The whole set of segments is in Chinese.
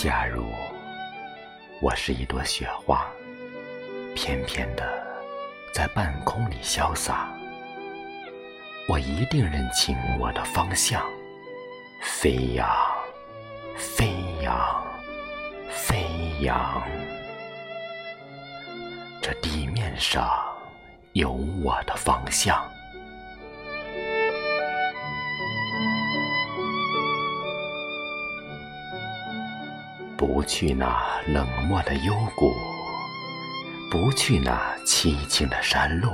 假如我是一朵雪花，翩翩的在半空里潇洒，我一定认清我的方向，飞扬，飞扬，飞扬。这地面上有我的方向。不去那冷漠的幽谷，不去那凄清的山路，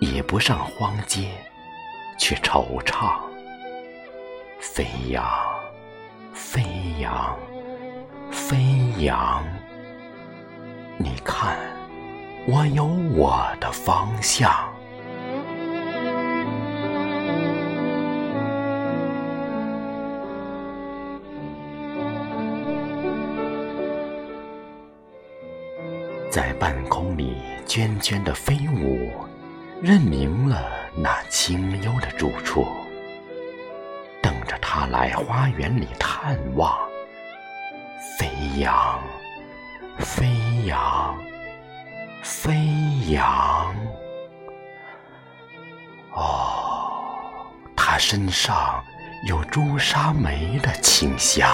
也不上荒街去惆怅。飞扬，飞扬，飞扬！你看，我有我的方向。在半空里涓涓的飞舞，认明了那清幽的住处，等着他来花园里探望。飞扬，飞扬，飞扬。哦，他身上有朱砂梅的清香。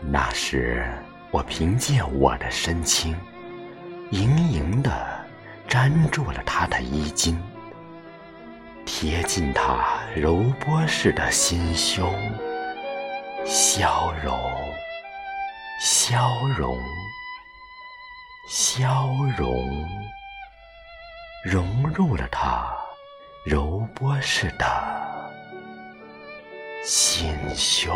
那时，我凭借我的身轻，盈盈地粘住了他的衣襟，贴近他柔波似的心胸，消融，消融，消融，融入了他柔波似的心胸。